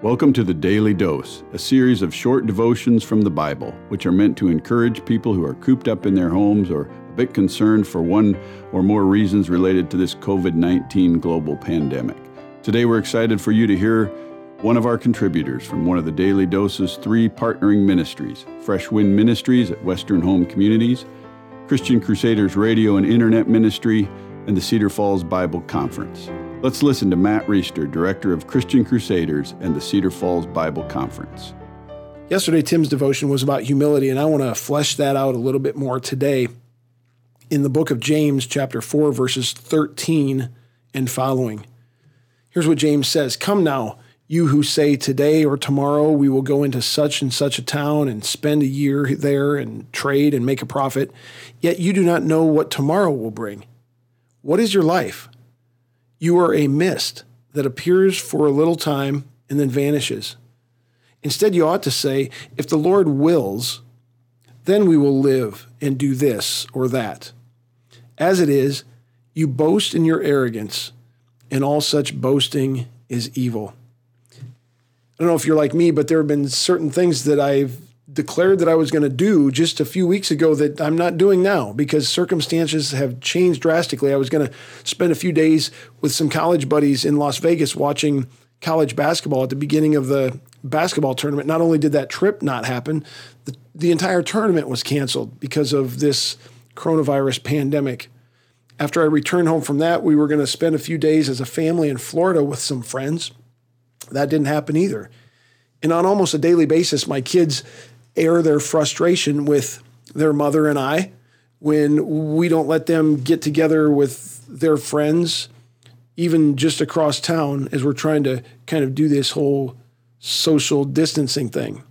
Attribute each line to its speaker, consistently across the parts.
Speaker 1: Welcome to the Daily Dose, a series of short devotions from the Bible, which are meant to encourage people who are cooped up in their homes or a bit concerned for one or more reasons related to this COVID 19 global pandemic. Today, we're excited for you to hear one of our contributors from one of the Daily Dose's three partnering ministries Fresh Wind Ministries at Western Home Communities, Christian Crusaders Radio and Internet Ministry, and the Cedar Falls Bible Conference. Let's listen to Matt Reisetter, Director of Christian Crusaders and the Cedar Falls Bible Conference.
Speaker 2: Yesterday, Tim's devotion was about humility, and I want to flesh that out a little bit more today in the book of James, chapter 4, verses 13 and following. Here's what James says Come now, you who say today or tomorrow we will go into such and such a town and spend a year there and trade and make a profit, yet you do not know what tomorrow will bring. What is your life? You are a mist that appears for a little time and then vanishes. Instead, you ought to say, If the Lord wills, then we will live and do this or that. As it is, you boast in your arrogance, and all such boasting is evil. I don't know if you're like me, but there have been certain things that I've declared that I was going to do just a few weeks ago that I'm not doing now because circumstances have changed drastically. I was going to spend a few days with some college buddies in Las Vegas watching college basketball at the beginning of the basketball tournament. Not only did that trip not happen, the, the entire tournament was canceled because of this coronavirus pandemic. After I returned home from that, we were going to spend a few days as a family in Florida with some friends. That didn't happen either. And on almost a daily basis, my kids air their frustration with their mother and I when we don't let them get together with their friends, even just across town, as we're trying to kind of do this whole social distancing thing.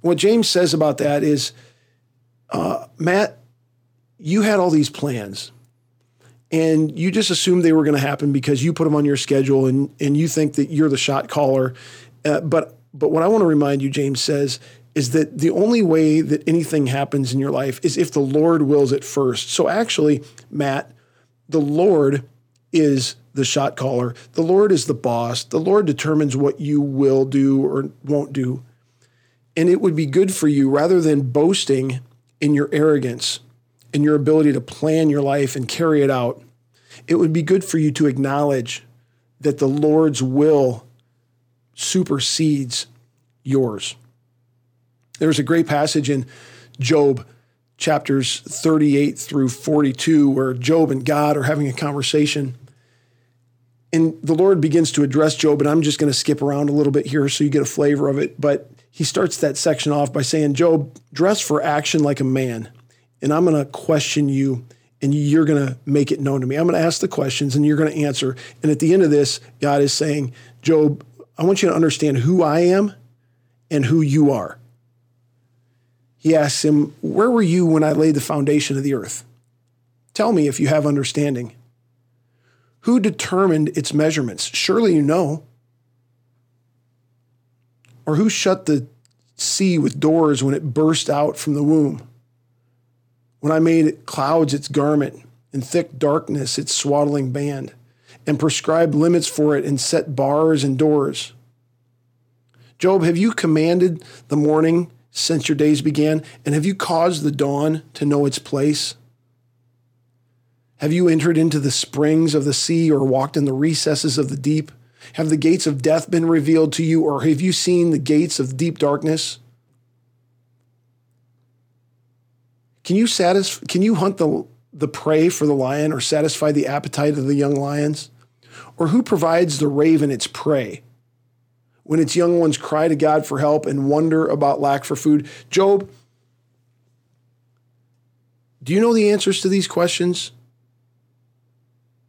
Speaker 2: What James says about that is, uh, Matt, you had all these plans and you just assumed they were going to happen because you put them on your schedule and, and you think that you're the shot caller. Uh, but but what I want to remind you, James says, is that the only way that anything happens in your life is if the Lord wills it first. So actually, Matt, the Lord is the shot caller. The Lord is the boss. The Lord determines what you will do or won't do. And it would be good for you rather than boasting in your arrogance and your ability to plan your life and carry it out. It would be good for you to acknowledge that the Lord's will supersedes yours. There's a great passage in Job chapters 38 through 42 where Job and God are having a conversation. And the Lord begins to address Job, and I'm just going to skip around a little bit here so you get a flavor of it. But he starts that section off by saying, Job, dress for action like a man, and I'm going to question you, and you're going to make it known to me. I'm going to ask the questions, and you're going to answer. And at the end of this, God is saying, Job, I want you to understand who I am and who you are he asks him, Where were you when I laid the foundation of the earth? Tell me if you have understanding. Who determined its measurements? Surely you know. Or who shut the sea with doors when it burst out from the womb? When I made clouds its garment, and thick darkness its swaddling band, and prescribed limits for it, and set bars and doors? Job, have you commanded the morning since your days began? And have you caused the dawn to know its place? Have you entered into the springs of the sea or walked in the recesses of the deep? Have the gates of death been revealed to you, or have you seen the gates of deep darkness? Can you satisfy, can you hunt the, the prey for the lion or satisfy the appetite of the young lions? Or who provides the raven its prey? When its young ones cry to God for help and wonder about lack for food. Job, do you know the answers to these questions?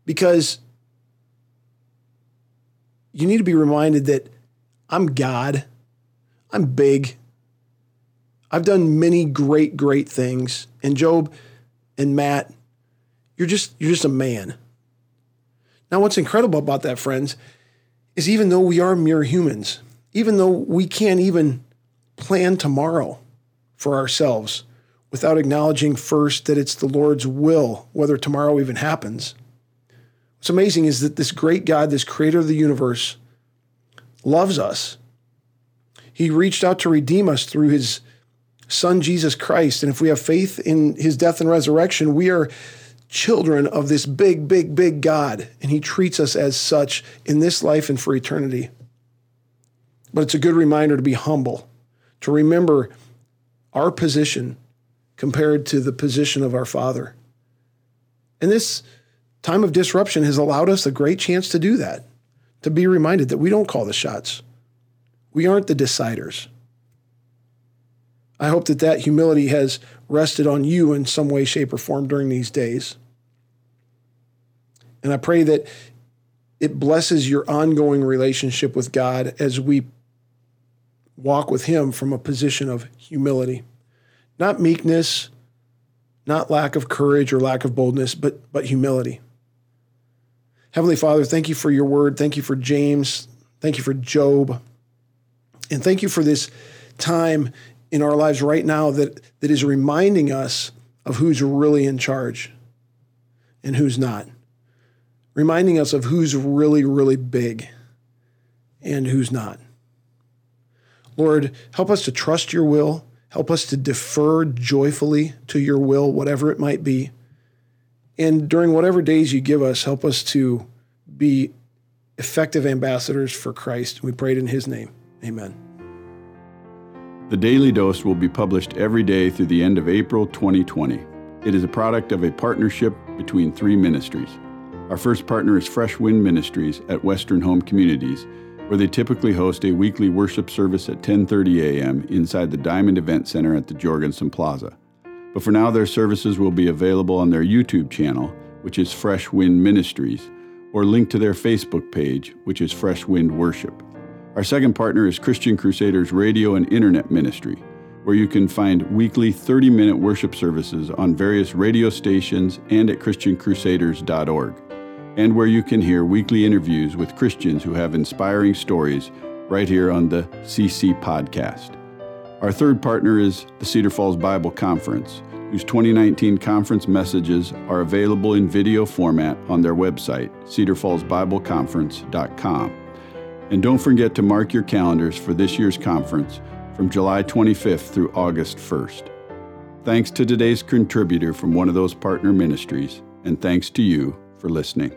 Speaker 2: Because you need to be reminded that I'm God, I'm big. I've done many great, great things. And Job and Matt, you're just you're just a man. Now, what's incredible about that, friends, is even though we are mere humans, even though we can't even plan tomorrow for ourselves without acknowledging first that it's the Lord's will whether tomorrow even happens. What's amazing is that this great God, this creator of the universe, loves us. He reached out to redeem us through his son, Jesus Christ. And if we have faith in his death and resurrection, we are children of this big, big, big God. And he treats us as such in this life and for eternity. But it's a good reminder to be humble, to remember our position compared to the position of our Father. And this time of disruption has allowed us a great chance to do that, to be reminded that we don't call the shots. We aren't the deciders. I hope that that humility has rested on you in some way, shape, or form during these days. And I pray that it blesses your ongoing relationship with God as we walk with Him from a position of humility. Not meekness, not lack of courage or lack of boldness, but, but humility. Heavenly Father, thank you for your word. Thank you for James. Thank you for Job. And thank you for this time in our lives right now that, that is reminding us of who's really in charge and who's not. Reminding us of who's really, really big and who's not. Lord, help us to trust your will. Help us to defer joyfully to your will, whatever it might be. And during whatever days you give us, help us to be effective ambassadors for Christ. We prayed in his name. Amen.
Speaker 1: The Daily Dose will be published every day through the end of April 2020. It is a product of a partnership between three ministries. Our first partner is Fresh Wind Ministries at Western Home Communities where they typically host a weekly worship service at 10:30 a.m. inside the Diamond Event Center at the Jorgensen Plaza. But for now their services will be available on their YouTube channel, which is Fresh Wind Ministries, or linked to their Facebook page, which is Fresh Wind Worship. Our second partner is Christian Crusaders Radio and Internet Ministry, where you can find weekly 30 minute worship services on various radio stations and at ChristianCrusaders.org and where you can hear weekly interviews with Christians who have inspiring stories right here on the CC Podcast. Our third partner is the Cedar Falls Bible Conference, whose 2019 conference messages are available in video format on their website, cedarfallsbibleconference.com. And don't forget to mark your calendars for this year's conference from July 25th through August 1st. Thanks to today's contributor from one of those partner ministries, and thanks to you for listening.